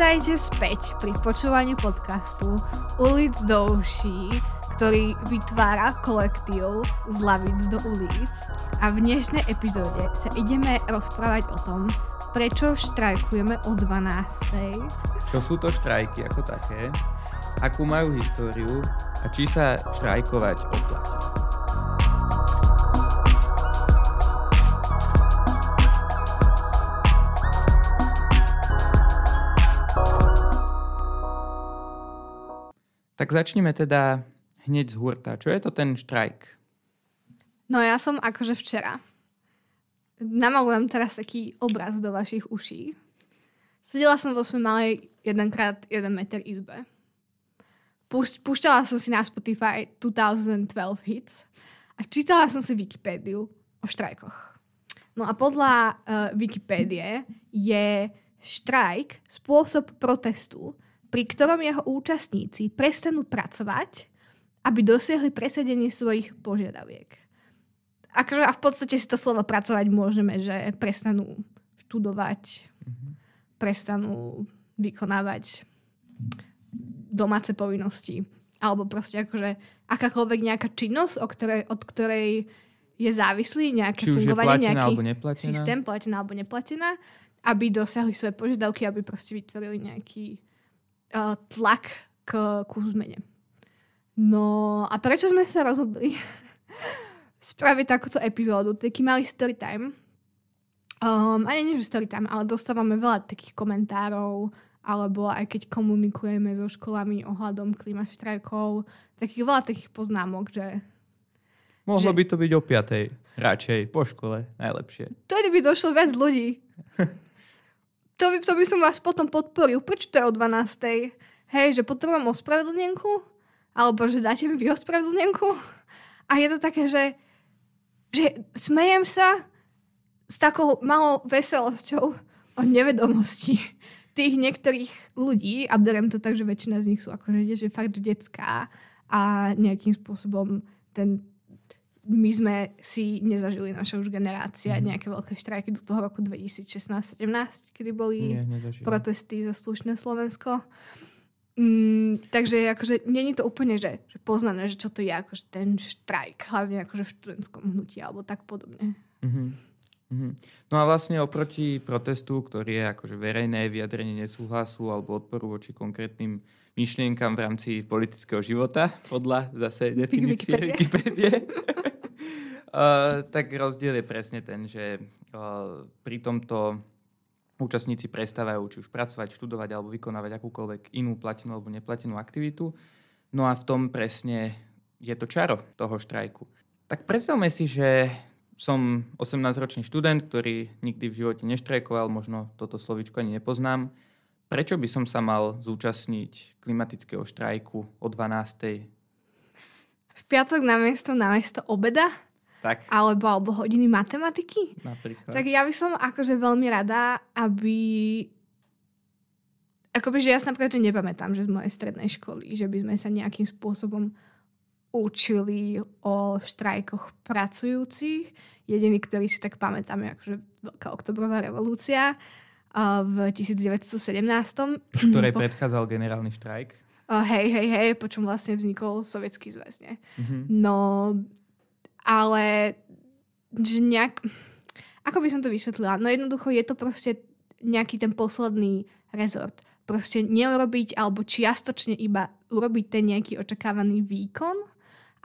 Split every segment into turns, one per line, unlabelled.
Vítajte späť pri počúvaní podcastu Ulic do uší, ktorý vytvára kolektív z lavic do ulic. A v dnešnej epizóde sa ideme rozprávať o tom, prečo štrajkujeme o 12.
Čo sú to štrajky ako také? Akú majú históriu? A či sa štrajkovať oplatí? Tak začneme teda hneď z hurta. Čo je to ten štrajk?
No ja som akože včera. Namalujem teraz taký obraz do vašich uší. Sedela som vo svojej malej 1x1 meter izbe. Púšťala som si na Spotify 2012 hits a čítala som si Wikipédiu o štrajkoch. No a podľa uh, Wikipédie je štrajk spôsob protestu, pri ktorom jeho účastníci prestanú pracovať, aby dosiahli presadenie svojich požiadaviek. Akože, a v podstate si to slovo pracovať môžeme, že prestanú študovať, mm-hmm. prestanú vykonávať domáce povinnosti. Alebo proste akože akákoľvek nejaká činnosť, o ktorej, od ktorej je závislý nejaké
Či
fungovanie, nejaký systém, platená alebo neplatená, aby dosiahli svoje požiadavky, aby proste vytvorili nejaký uh, tlak k, k zmene. No a prečo sme sa rozhodli spraviť takúto epizódu, taký malý story time. Um, ani nie, že story time, ale dostávame veľa takých komentárov, alebo aj keď komunikujeme so školami ohľadom klimaštrajkov, takých veľa takých poznámok, že...
Mohlo
že-
by to byť o 5. radšej, po škole, najlepšie.
To by došlo viac ľudí. to, by, to by som vás potom podporil. Prečo to je o 12. Hej, že potrebujem ospravedlnenku? Alebo že dáte mi vy ospravedlnenku? A je to také, že, že smejem sa s takou malou veselosťou o nevedomosti tých niektorých ľudí a beriem to tak, že väčšina z nich sú akože že fakt detská a nejakým spôsobom ten my sme si nezažili naša už generácia
Mhm.
nejaké veľké štrajky do toho roku 2016-17, kedy boli
Nie,
protesty za slušné Slovensko. Mm, takže akože není to úplne, že, že poznané, že čo to je akože ten štrajk, hlavne akože v študentskom hnutí alebo tak podobne.
Mhm. Mhm. No a vlastne oproti protestu, ktorý je akože verejné vyjadrenie nesúhlasu alebo odporu voči konkrétnym myšlienkam v rámci politického života, podľa zase definície
Wikipédie.
Uh, tak rozdiel je presne ten, že uh, pri tomto účastníci prestávajú či už pracovať, študovať alebo vykonávať akúkoľvek inú platenú alebo neplatenú aktivitu. No a v tom presne je to čaro toho štrajku. Tak predstavme si, že som 18-ročný študent, ktorý nikdy v živote neštrajkoval, možno toto slovičko ani nepoznám. Prečo by som sa mal zúčastniť klimatického štrajku o 12.
V piatok na miesto, na miesto obeda
Tak,
alebo, alebo hodiny matematiky?
napríklad.
Tak ja by som akože veľmi rada, aby... Akoby, že ja sa napríklad, že nepamätám, že z mojej strednej školy, že by sme sa nejakým spôsobom učili o štrajkoch pracujúcich. Jediný, ktorý si tak pamätám, je akože Veľká oktobrová revolúcia v 1917.
ktorej predchádzal generálny štrajk.
Uh, hej, hej, hej, po čom vlastne vznikol sovietský zväz, nie?
Mhm.
No, ale že nejak... Ako by som to vysvetlila? No jednoducho je to proste nejaký ten posledný rezort. Proste neurobiť alebo čiastočne iba urobiť ten nejaký očakávaný výkon,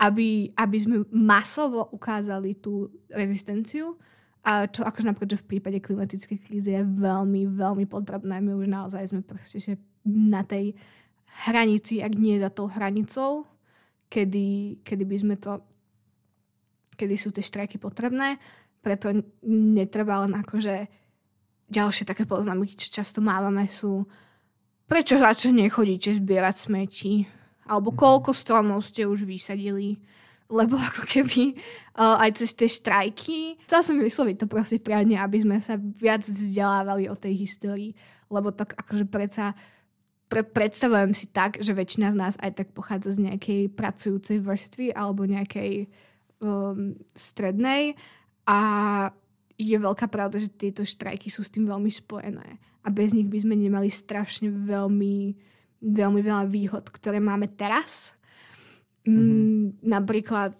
aby, aby sme masovo ukázali tú rezistenciu. A čo akože napríklad, že v prípade klimatickej krízy je veľmi, veľmi potrebné. My už naozaj sme proste že na tej hranici, ak nie za tou hranicou, kedy, kedy by sme to kedy sú tie štrajky potrebné, preto netreba len akože ďalšie také poznámky, čo často mávame sú prečo radšej nechodíte zbierať smeti? Alebo koľko stromov ste už vysadili? Lebo ako keby uh, aj cez tie štrajky, chcela som vysloviť to proste priadne, aby sme sa viac vzdelávali o tej histórii, lebo tak akože predsa pre, predstavujem si tak, že väčšina z nás aj tak pochádza z nejakej pracujúcej vrstvy alebo nejakej um, strednej a je veľká pravda, že tieto štrajky sú s tým veľmi spojené. A bez nich by sme nemali strašne veľmi, veľmi veľa výhod, ktoré máme teraz. Mm-hmm. Napríklad,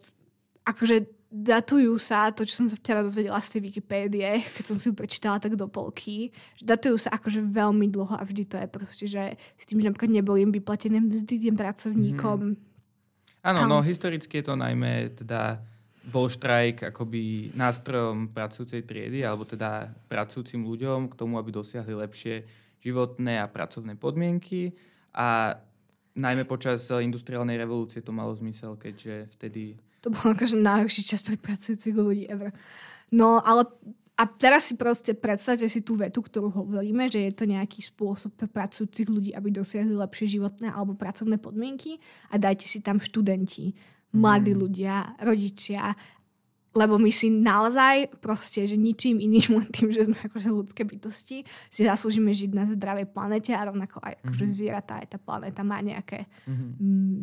akože datujú sa, to, čo som sa včera dozvedela z tej Wikipédie, keď som si ju prečítala tak do polky, že datujú sa akože veľmi dlho a vždy to je proste, že s tým, že napríklad neboli im vyplatené mzdy tým pracovníkom.
Mm. Áno, no historicky je to najmä teda bol štrajk akoby nástrojom pracujúcej triedy alebo teda pracujúcim ľuďom k tomu, aby dosiahli lepšie životné a pracovné podmienky a najmä počas industriálnej revolúcie to malo zmysel, keďže vtedy...
To bol akože najhorší čas pre pracujúcich ľudí ever. No ale a teraz si proste predstavte si tú vetu, ktorú hovoríme, že je to nejaký spôsob pre pracujúcich ľudí, aby dosiahli lepšie životné alebo pracovné podmienky a dajte si tam študenti, mladí mm. ľudia, rodičia, lebo my si naozaj proste, že ničím iným, len tým, že sme akože ľudské bytosti, si zaslúžime žiť na zdravej planete a rovnako aj akože mm-hmm. zvieratá, aj tá planéta má nejaké mm-hmm. mm,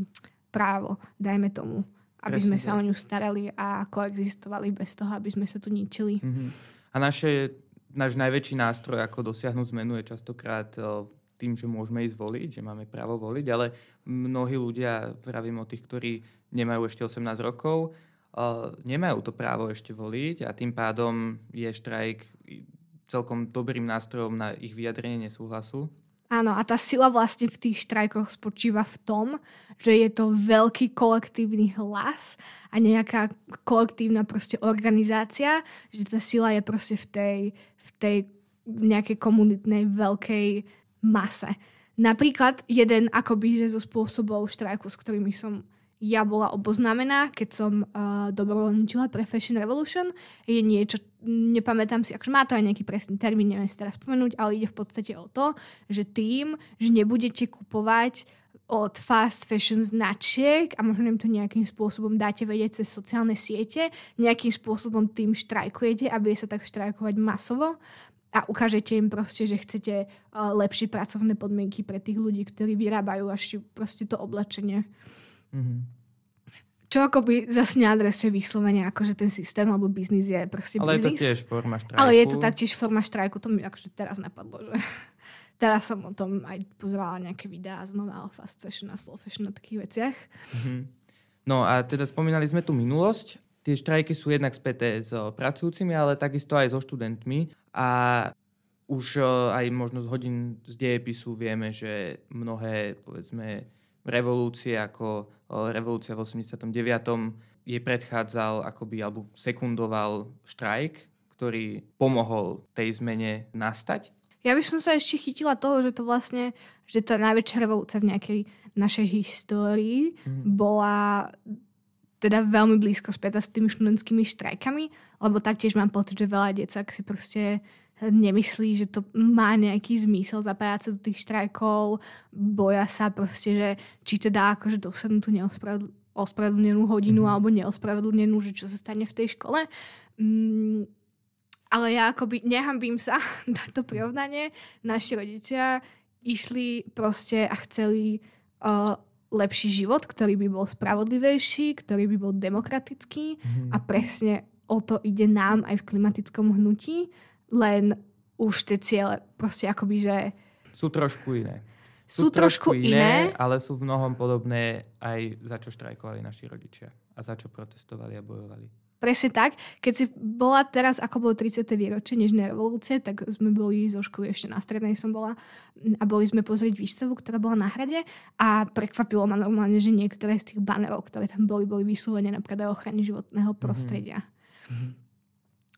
právo, dajme tomu, aby Presne, sme sa o ňu starali a koexistovali bez toho, aby sme sa tu ničili. Mm-hmm.
A naše, náš najväčší nástroj, ako dosiahnuť zmenu, je častokrát tým, že môžeme ísť voliť, že máme právo voliť, ale mnohí ľudia, vravím o tých, ktorí nemajú ešte 18 rokov, uh, nemajú to právo ešte voliť a tým pádom je štrajk celkom dobrým nástrojom na ich vyjadrenie nesúhlasu.
Áno, a tá sila vlastne v tých štrajkoch spočíva v tom, že je to veľký kolektívny hlas a nejaká kolektívna proste organizácia, že tá sila je proste v tej, v tej nejakej komunitnej veľkej mase. Napríklad jeden akoby že zo spôsobov štrajku, s ktorými som ja bola oboznámená, keď som uh, dobrovoľničila pre Fashion Revolution, je niečo, nepamätám si, akože má to aj nejaký presný termín, neviem si teraz spomenúť, ale ide v podstate o to, že tým, že nebudete kupovať od fast fashion značiek a možno im to nejakým spôsobom dáte vedieť cez sociálne siete, nejakým spôsobom tým štrajkujete a bude sa tak štrajkovať masovo, a ukážete im proste, že chcete uh, lepšie pracovné podmienky pre tých ľudí, ktorí vyrábajú až proste to oblečenie. Mm-hmm. Čo akoby zase neadresuje vyslovene, akože ten systém alebo biznis je proste
Ale
biznis.
je to tiež forma štrajku.
Ale je to taktiež forma štrajku, to mi akože teraz napadlo, že teraz som o tom aj pozerala nejaké videá znova o fast fashion a slow fashion a takých veciach. Mm-hmm.
No a teda spomínali sme tu minulosť tie štrajky sú jednak späté s pracujúcimi, ale takisto aj so študentmi. A už aj možno z hodín z dejepisu vieme, že mnohé, povedzme, revolúcie ako revolúcia v 89. je predchádzal akoby, alebo sekundoval štrajk, ktorý pomohol tej zmene nastať.
Ja by som sa ešte chytila toho, že to vlastne, že tá najväčšia revolúcia v nejakej našej histórii mm. bola teda veľmi blízko späť s tými študentskými štrajkami, lebo taktiež mám pocit, že veľa decák si proste nemyslí, že to má nejaký zmysel zapájať sa do tých štrajkov, boja sa proste, že či teda akože dosadnú tú neospravedlnenú hodinu mm-hmm. alebo neospravedlnenú, že čo sa stane v tej škole. Mm, ale ja akoby nehambím sa na to prirovnanie. Naši rodičia išli proste a chceli uh, lepší život, ktorý by bol spravodlivejší, ktorý by bol demokratický mm. a presne o to ide nám aj v klimatickom hnutí, len už tie ciele proste akoby, že...
Sú trošku iné.
Sú, sú trošku, trošku iné,
iné, ale sú v mnohom podobné aj za čo štrajkovali naši rodičia a za čo protestovali a bojovali.
Presne tak. Keď si bola teraz, ako bolo 30. výročie Nežnej revolúcie, tak sme boli zo školy, ešte na strednej som bola a boli sme pozrieť výstavu, ktorá bola na hrade a prekvapilo ma normálne, že niektoré z tých banerov, ktoré tam boli, boli vyslovené napríklad aj ochrany životného mhm. prostredia. Mm-hmm.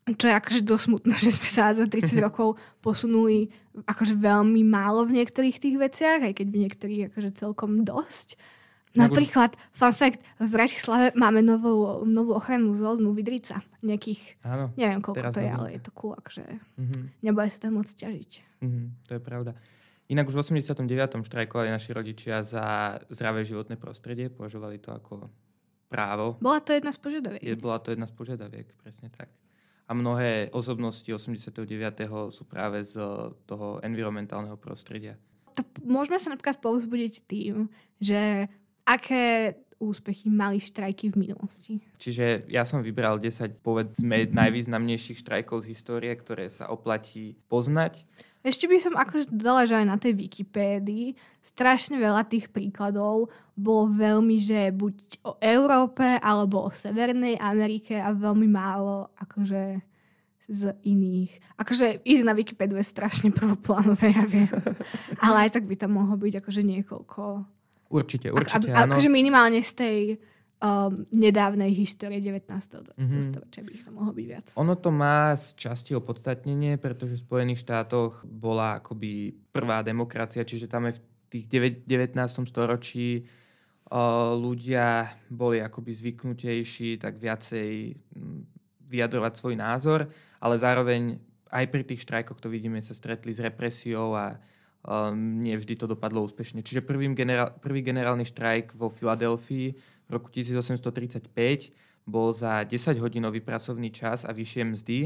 Čo je akože dosť smutné, že sme sa za 30 rokov posunuli akože veľmi málo v niektorých tých veciach, aj keď v niektorých akože celkom dosť. Napríklad, fun fact, v Bratislave máme novú, novú ochrannú zónu Vidrica. Nejakých, Áno, neviem koľko to je, ale je to cool, akože mm-hmm. nebude sa tam môcť ťažiť.
Mm-hmm, to je pravda. Inak už v 89. štrajkovali naši rodičia za zdravé životné prostredie, považovali to ako právo.
Bola to jedna z požiadaviek.
Je, bola to jedna z požiadaviek, presne tak. A mnohé osobnosti 89. sú práve z toho environmentálneho prostredia.
To môžeme sa napríklad povzbudiť tým, že aké úspechy mali štrajky v minulosti.
Čiže ja som vybral 10, povedzme, najvýznamnejších štrajkov z histórie, ktoré sa oplatí poznať.
Ešte by som akože dodala, že aj na tej Wikipédii strašne veľa tých príkladov bolo veľmi, že buď o Európe alebo o Severnej Amerike a veľmi málo akože z iných. Akože ísť na Wikipédiu je strašne prvoplánové, ja viem. Ale aj tak by tam mohlo byť akože niekoľko.
Určite, určite,
a, a, Akože minimálne z tej um, nedávnej histórie 19. 20. Mm-hmm. storočia by ich to mohlo byť viac.
Ono to má z časti opodstatnenie, pretože v Spojených štátoch bola akoby prvá demokracia, čiže tam je v tých 19. storočí uh, ľudia boli akoby zvyknutejší tak viacej mm, vyjadrovať svoj názor, ale zároveň aj pri tých štrajkoch to vidíme, sa stretli s represiou a um, nie vždy to dopadlo úspešne. Čiže prvým generál, prvý generálny štrajk vo Filadelfii v roku 1835 bol za 10-hodinový pracovný čas a vyššie mzdy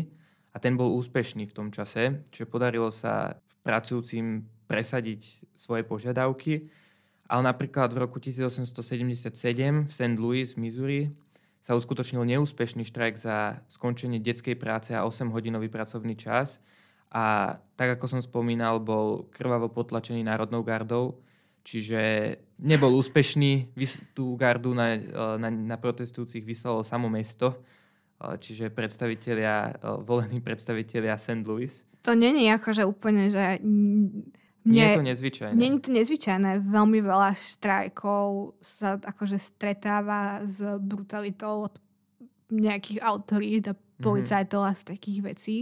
a ten bol úspešný v tom čase, čiže podarilo sa pracujúcim presadiť svoje požiadavky. Ale napríklad v roku 1877 v St. Louis, Missouri, sa uskutočnil neúspešný štrajk za skončenie detskej práce a 8-hodinový pracovný čas. A tak, ako som spomínal, bol krvavo potlačený Národnou gardou, Čiže nebol úspešný, tú gardu na, e, na, na protestujúcich vyslalo samo mesto, e, čiže predstavitelia, e, volení predstavitelia St. Louis.
To není ako, že úplne, že...
Mne, nie je to nezvyčajné.
Nie je to nezvyčajné. Veľmi veľa štrajkov sa akože stretáva s brutalitou od nejakých autorít a mhm. policajtov a z takých vecí.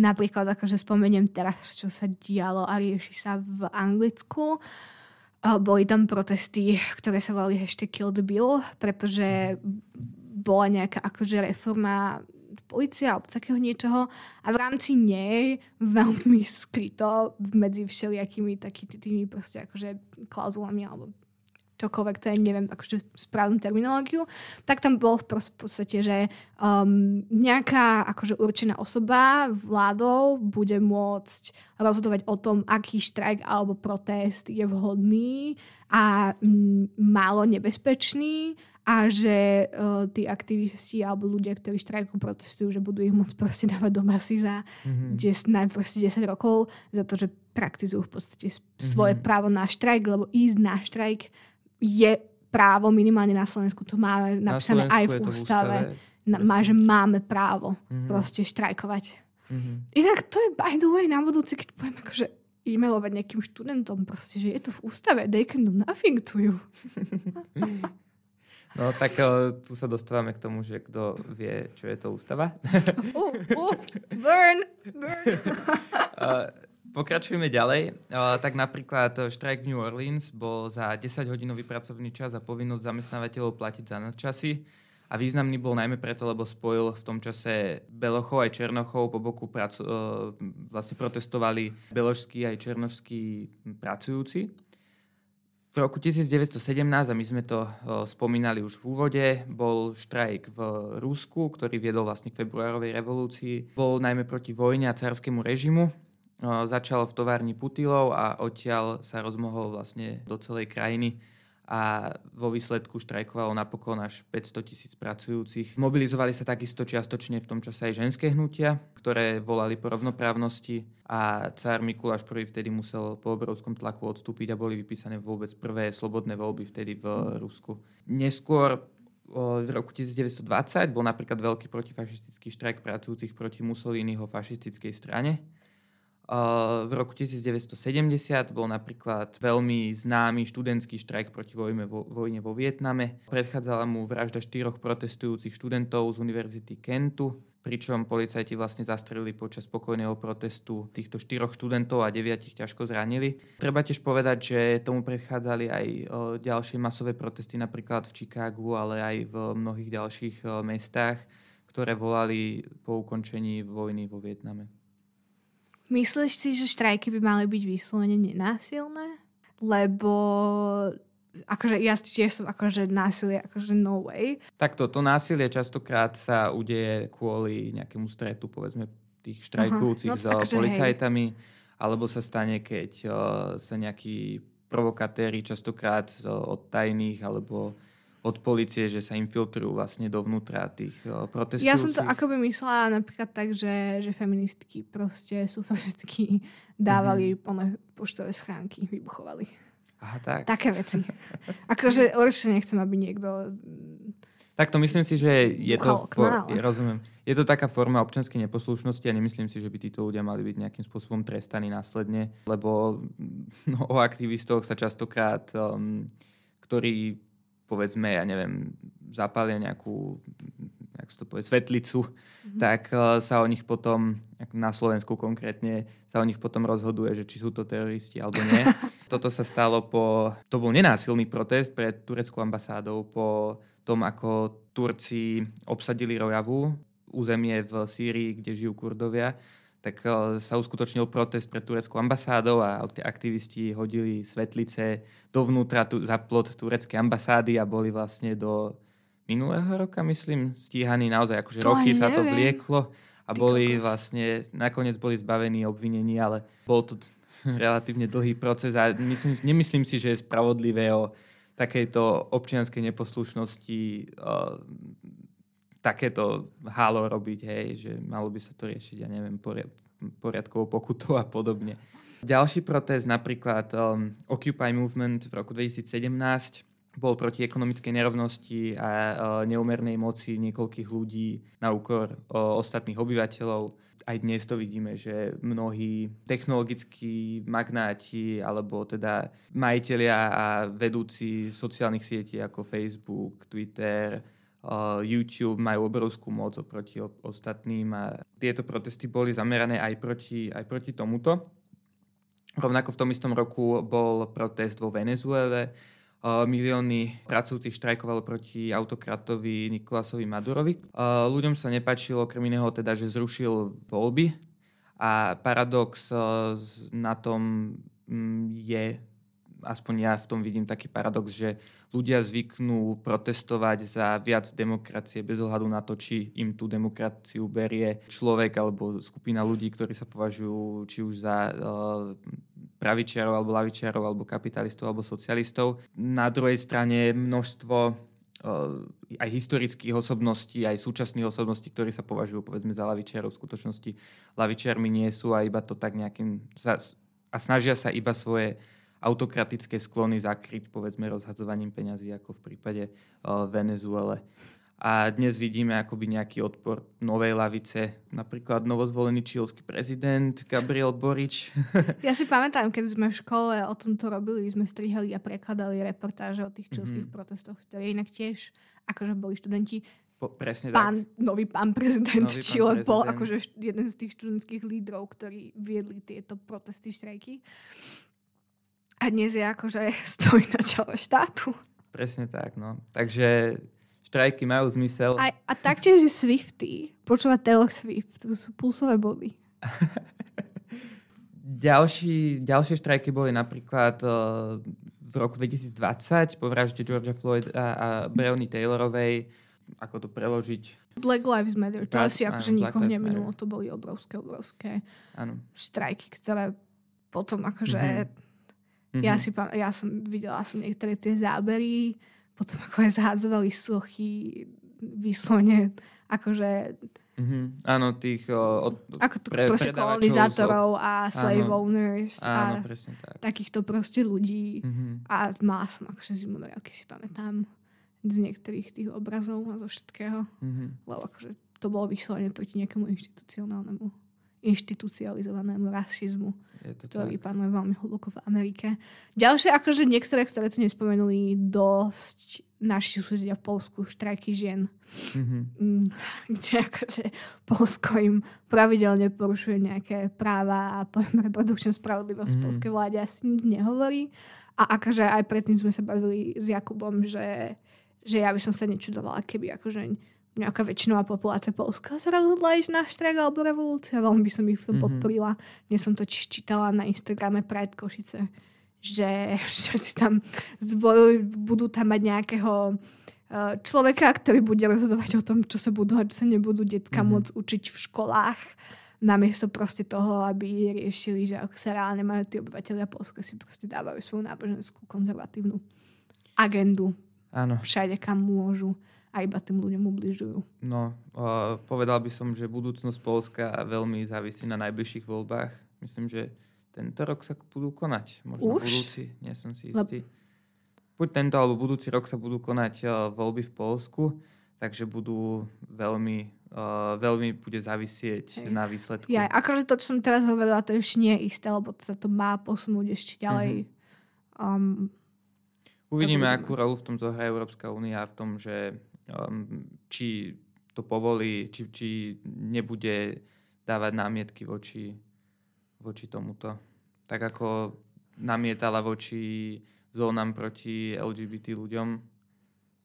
Napríklad akože spomeniem teraz, čo sa dialo a rieši sa v Anglicku. Uh, boli tam protesty, ktoré sa volali hashtag Kill the Bill, pretože bola nejaká akože reforma policia alebo takého niečoho. A v rámci nej veľmi skryto medzi všelijakými takými proste akože klauzulami alebo čokoľvek, to je neviem akože správnu terminológiu, tak tam bolo v podstate, že um, nejaká akože určená osoba vládou bude môcť rozhodovať o tom, aký štrajk alebo protest je vhodný a m, málo nebezpečný a že uh, tí aktivisti alebo ľudia, ktorí štrajku protestujú, že budú ich môcť proste dávať do masy za mm-hmm. 10, 10 rokov za to, že praktizujú v podstate svoje mm-hmm. právo na štrajk, lebo ísť na štrajk je právo, minimálne na Slovensku to máme napísané aj v ústave, na, má, že máme právo mm-hmm. proste štrajkovať. Mm-hmm. Inak to je by the way na budúci, keď poviem akože e-mailovať nejakým študentom proste, že je to v ústave, they can do nothing to you.
No tak o, tu sa dostávame k tomu, že kto vie, čo je to ústava.
uh, uh, burn, burn.
Pokračujeme ďalej. Tak napríklad štrajk v New Orleans bol za 10-hodinový pracovný čas a povinnosť zamestnávateľov platiť za nadčasy. A významný bol najmä preto, lebo spojil v tom čase Belochov aj Černochov. Po boku pracu- e, vlastne protestovali beložskí aj černožskí pracujúci. V roku 1917, a my sme to e, spomínali už v úvode, bol štrajk v Rusku, ktorý viedol vlastne k februárovej revolúcii. Bol najmä proti vojne a carskému režimu začal v továrni Putilov a odtiaľ sa rozmohol vlastne do celej krajiny a vo výsledku štrajkovalo napokon až 500 tisíc pracujúcich. Mobilizovali sa takisto čiastočne v tom čase aj ženské hnutia, ktoré volali po rovnoprávnosti a cár Mikuláš I vtedy musel po obrovskom tlaku odstúpiť a boli vypísané vôbec prvé slobodné voľby vtedy v Rusku. Neskôr v roku 1920 bol napríklad veľký protifašistický štrajk pracujúcich proti Mussoliniho fašistickej strane v roku 1970 bol napríklad veľmi známy študentský štrajk proti vojne vo, vojne vo Vietname. Predchádzala mu vražda štyroch protestujúcich študentov z Univerzity Kentu, pričom policajti vlastne zastrelili počas spokojného protestu týchto štyroch študentov a deviatich ťažko zranili. Treba tiež povedať, že tomu predchádzali aj ďalšie masové protesty napríklad v Chicagu, ale aj v mnohých ďalších mestách, ktoré volali po ukončení vojny vo Vietname.
Myslíš si, že štrajky by mali byť vyslovene nenásilné? Lebo akože ja tiež som akože násilie, akože no way.
Takto, to násilie častokrát sa udeje kvôli nejakému stretu, povedzme, tých štrajkujúcich no, s akože policajtami, hej. alebo sa stane, keď uh, sa nejakí provokatéri častokrát z, od tajných alebo od policie, že sa infiltrujú vlastne dovnútra tých protestujúcich.
Ja som to akoby myslela napríklad tak, že, že feministky proste, sufražistky dávali mm-hmm. plné poštové schránky, vybuchovali.
Aha, tak.
Také veci. akože určite nechcem, aby niekto
Takto myslím si, že je to, for, je, rozumiem, je to taká forma občianskej neposlušnosti a nemyslím si, že by títo ľudia mali byť nejakým spôsobom trestaní následne, lebo no, o aktivistoch sa častokrát, um, ktorí povedzme, ja neviem, zapália nejakú jak to povie, svetlicu, mm-hmm. tak uh, sa o nich potom, na Slovensku konkrétne, sa o nich potom rozhoduje, že či sú to teroristi alebo nie. Toto sa stalo po, to bol nenásilný protest pred tureckou ambasádou po tom, ako Turci obsadili Rojavu, územie v Sýrii, kde žijú Kurdovia, tak e, sa uskutočnil protest pred tureckou ambasádou a aktivisti hodili svetlice dovnútra tu, za plot tureckej ambasády a boli vlastne do minulého roka, myslím, stíhaní naozaj, akože to roky sa to vlieklo a Ty boli kokos. vlastne, nakoniec boli zbavení obvinení, ale bol to relatívne dlhý proces a myslím, nemyslím si, že je spravodlivé o takejto občianskej neposlušnosti uh, takéto halo robiť, hej, že malo by sa to riešiť, ja neviem, poriad, poriadkovou pokutou a podobne. Ďalší protest, napríklad um, Occupy Movement v roku 2017, bol proti ekonomickej nerovnosti a uh, neumernej moci niekoľkých ľudí na úkor uh, ostatných obyvateľov aj dnes to vidíme, že mnohí technologickí magnáti alebo teda majiteľia a vedúci sociálnych sietí ako Facebook, Twitter, YouTube majú obrovskú moc oproti ostatným a tieto protesty boli zamerané aj proti, aj proti tomuto. Rovnako v tom istom roku bol protest vo Venezuele, milióny pracujúcich štrajkovalo proti autokratovi Nikolasovi Madurovi. Ľuďom sa nepačilo okrem iného teda, že zrušil voľby a paradox na tom mm, je, aspoň ja v tom vidím taký paradox, že ľudia zvyknú protestovať za viac demokracie bez ohľadu na to, či im tú demokraciu berie človek alebo skupina ľudí, ktorí sa považujú či už za pravičiarov alebo lavičiarov alebo kapitalistov alebo socialistov. Na druhej strane množstvo uh, aj historických osobností, aj súčasných osobností, ktorí sa považujú povedzme za lavičiarov, v skutočnosti lavičiarmi nie sú a iba to tak nejakým a snažia sa iba svoje autokratické sklony zakryť povedzme rozhadzovaním peňazí ako v prípade uh, Venezuele. A dnes vidíme akoby nejaký odpor novej lavice, napríklad novozvolený čílsky prezident Gabriel Borič.
Ja si pamätám, keď sme v škole o tomto robili, sme strihali a prekladali reportáže o tých čílskych mm-hmm. protestoch, ktoré inak tiež, akože boli študenti,
po, presne
pán,
tak.
Nový pán prezident nový Čile bol akože jeden z tých študentských lídrov, ktorí viedli tieto protesty, štrajky. A dnes je akože stojí na čele štátu.
Presne tak, no. Takže štrajky majú zmysel.
A, a taktiež je Swifty. Počúva Taylor Swift. To sú pulsové body.
Ďalší, ďalšie štrajky boli napríklad uh, v roku 2020 po vražde Georgia Floyd a, a Breony Taylorovej. Ako to preložiť?
Black Lives Matter. To asi akože nikoho neminulo. To boli obrovské, obrovské
áno.
štrajky, ktoré potom akože... Mm-hmm. Ja, si, ja som videla som niektoré tie zábery potom ako aj zhádzovali sochy vyslovene akože
Mm-hmm. Áno, tých... O, od,
ako to pre, proste kolonizátorov a slave áno, owners
áno,
a
tak.
takýchto proste ľudí.
Mm-hmm.
A mala som akože zimomriavky, si pamätám z niektorých tých obrazov a zo všetkého.
Mm-hmm.
Lebo akože to bolo vyslovene proti nejakému inštitucionálnemu inštitucializovanému rasizmu, ktorý tak. panuje veľmi hlboko v Amerike. Ďalšie, akože niektoré, ktoré tu nespomenuli, dosť naši susedia v Polsku, štrajky žien,
mm-hmm.
kde akože Polsko im pravidelne porušuje nejaké práva a poviem reprodukčnú spravodlivosť mm-hmm. polskej vláde asi nič nehovorí. A akože aj predtým sme sa bavili s Jakubom, že, že ja by som sa nečudovala, keby akože nejaká väčšinová populácia Polska sa rozhodla ísť na štrajk alebo revolúciu a veľmi by som ich v tom mm-hmm. podporila. Dnes som to čítala na Instagrame Pride Košice, že, že si tam zvojujú, budú tam mať nejakého uh, človeka, ktorý bude rozhodovať o tom, čo sa budú a čo sa nebudú detská mm-hmm. môcť učiť v školách namiesto proste toho, aby riešili, že ako sa reálne majú tí obyvateľia Polska si proste dávajú svoju náboženskú konzervatívnu agendu
Áno.
všade, kam môžu a iba tým ľuďom ubližujú.
No, uh, povedal by som, že budúcnosť Polska veľmi závisí na najbližších voľbách. Myslím, že tento rok sa budú konať. Možno
Už?
budúci, nie som si istý. Buď tento alebo budúci rok sa budú konať uh, voľby v Polsku, takže budú veľmi, uh, veľmi bude závisieť
Hej.
na výsledku.
Ja, akože to, čo som teraz hovorila, to ešte nie je isté, lebo sa to má posunúť ešte ďalej. Um,
Uvidíme, akú rolu v tom zohrá Európska únia v tom, že či to povolí, či, či nebude dávať námietky voči, voči tomuto. Tak ako namietala voči zónam proti LGBT ľuďom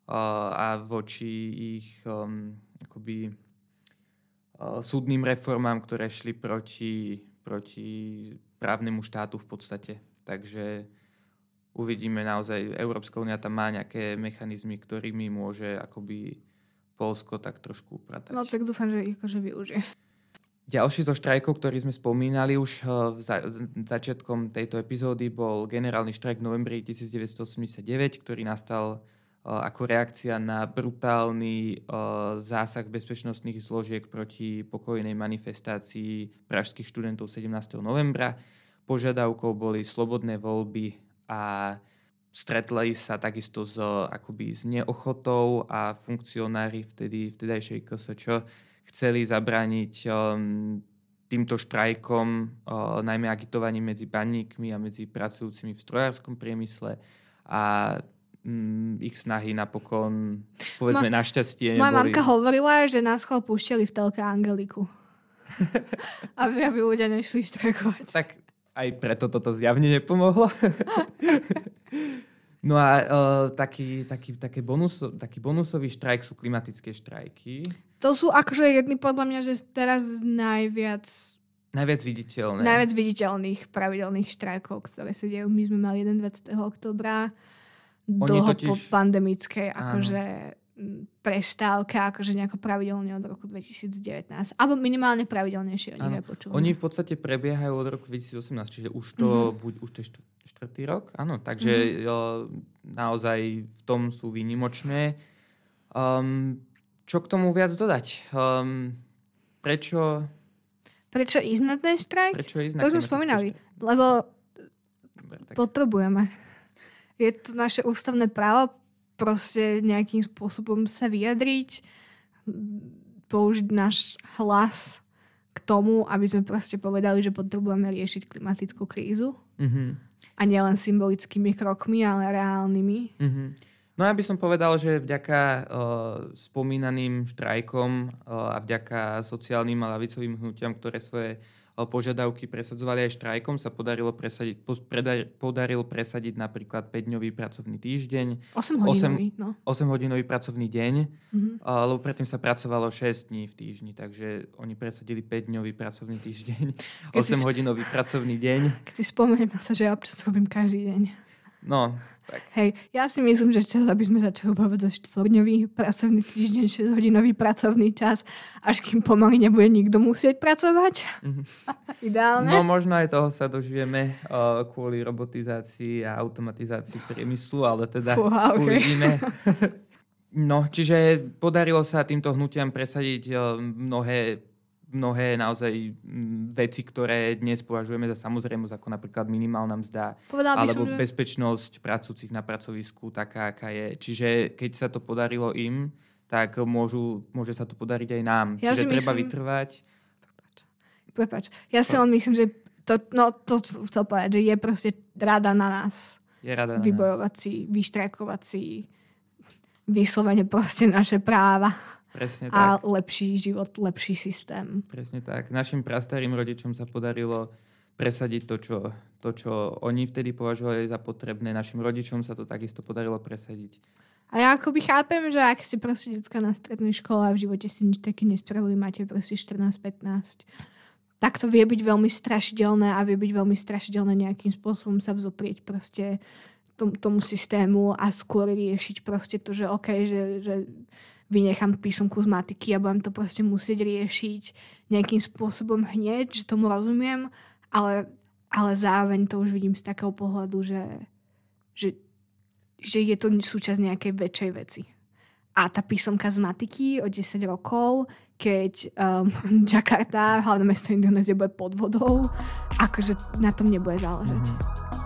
a voči ich um, akoby uh, súdnym reformám, ktoré šli proti, proti právnemu štátu v podstate. Takže uvidíme naozaj, Európska únia tam má nejaké mechanizmy, ktorými môže akoby Polsko tak trošku upratať.
no tak dúfam, že ich akože využije.
Ďalší zo štrajkov, ktorý sme spomínali už eh, v za- začiatkom tejto epizódy, bol generálny štrajk v novembri 1989, ktorý nastal eh, ako reakcia na brutálny eh, zásah bezpečnostných zložiek proti pokojnej manifestácii pražských študentov 17. novembra. Požiadavkou boli slobodné voľby a stretli sa takisto s, akoby, s neochotou a funkcionári vtedy, vtedajšej KSČ chceli zabrániť um, týmto štrajkom, uh, najmä agitovaním medzi baníkmi a medzi pracujúcimi v strojárskom priemysle a um, ich snahy napokon, povedzme,
Ma-
našťastie
Moja
neboli...
mamka hovorila, že nás chval púšťali v telke Angeliku. aby, aby ľudia nešli štrajkovať.
Tak aj preto toto zjavne nepomohlo. no a uh, taký, taký, také bonus, taký bonusový štrajk sú klimatické štrajky.
To sú akože jedny podľa mňa, že teraz najviac,
Najviac viditeľné.
najviac viditeľných pravidelných štrajkov, ktoré sa dejú. My sme mali jeden 20. oktobra, dlho
totiž-
po pandemickej
Áno.
akože m, prestávka, akože nejako pravidelne od roku 2019. Alebo minimálne pravidelnejšie o nich aj.
Oni v podstate prebiehajú od roku 2018, čiže už to, mm-hmm. buď, už to je štv- štvrtý rok, áno, takže mm-hmm. naozaj v tom sú výnimočné. Um, čo k tomu viac dodať? Um, prečo,
Prečo ísť na ten štrajk?
prečo ísť na
To sme spomínali.
štrajky?
Lebo
Dobre, tak,
potrebujeme. Je to naše ústavné právo proste nejakým spôsobom sa vyjadriť, použiť náš hlas k tomu, aby sme proste povedali, že potrebujeme riešiť klimatickú krízu.
uh-huh,
A nielen symbolickými krokmi, ale reálnymi.
uh-huh. No ja by som povedal, že vďaka uh, spomínaným štrajkom uh, a vďaka sociálnym a lavicovým hnutiam, ktoré svoje požiadavky presadzovali aj štrajkom, sa podarilo presadiť, predar, podaril presadiť napríklad 5-dňový pracovný týždeň,
8 hodinový, no.
8-hodinový pracovný deň,
Mhm.
uh, lebo predtým sa pracovalo 6 dní v týždni, takže oni presadili 5-dňový pracovný týždeň,
Keď si
8-hodinový pracovný deň.
Keď si spomeniem na to, že ja robím každý deň.
No, tak
Hej, ja si myslím, že čas, aby sme začali bavať za štvorňový pracovný týždeň, 6-hodinový pracovný čas, až kým pomaly nebude nikto musieť pracovať.
Mhm.
Ideálne.
No možno aj toho sa dožijeme uh, kvôli robotizácii a automatizácii priemyslu, ale teda
Fúha, okay.
uvidíme. No, čiže podarilo sa týmto hnutiam presadiť uh, mnohé, mnohé naozaj mm, veci, ktoré dnes považujeme za samozrejmosť, ako napríklad minimálna mzda,
Povedala by
alebo
som, že...
bezpečnosť pracujúcich na pracovisku taká, aká je. Čiže keď sa to podarilo im, tak môžu, môže sa to podariť aj nám.
Ja
Čiže treba
myslím-
vytrvať.
Prepač. Ja si len myslím, že to, no, to chcel povedať, že je proste rada na nás.
Je rada na nás.
Vybojovať si, vyštrajkovať si, vyslovene proste naše práva
Presne tak.
a lepší život, lepší systém.
Presne tak. Našim prastarým rodičom sa podarilo presadiť to čo, to, čo oni vtedy považovali za potrebné. Našim rodičom sa to takisto podarilo presadiť.
A ja akoby chápem, že ak si proste detská na strednej škole a v živote si nič také nespravili, máte proste 14-15, tak to vie byť veľmi strašidelné a vie byť veľmi strašidelné nejakým spôsobom sa vzoprieť proste tom, tomu systému a skôr riešiť proste to, že OK, že, že vynechám písomku z matiky a budem to proste musieť riešiť nejakým spôsobom hneď, že tomu rozumiem, ale, ale zároveň to už vidím z takého pohľadu, že, že že je to súčasť nejakej väčšej veci. A tá písomka z matiky o 10 rokov, keď um, Jakarta, hlavné mesto Indonézie, bude pod vodou, akože na tom nebude záležať. Mm-hmm.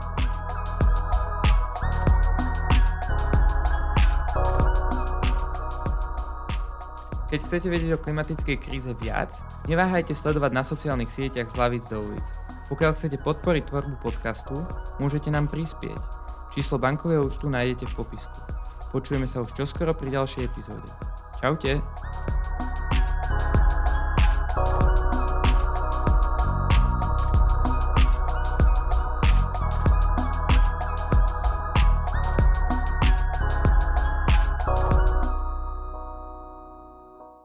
Keď chcete vedieť o klimatickej kríze viac, neváhajte sledovať na sociálnych sieťach z Lavic do ulic. Pokiaľ chcete podporiť tvorbu podcastu, môžete nám prispieť. Číslo bankového účtu nájdete v popisku. Počujeme sa už čoskoro pri ďalšej epizóde. Čaute!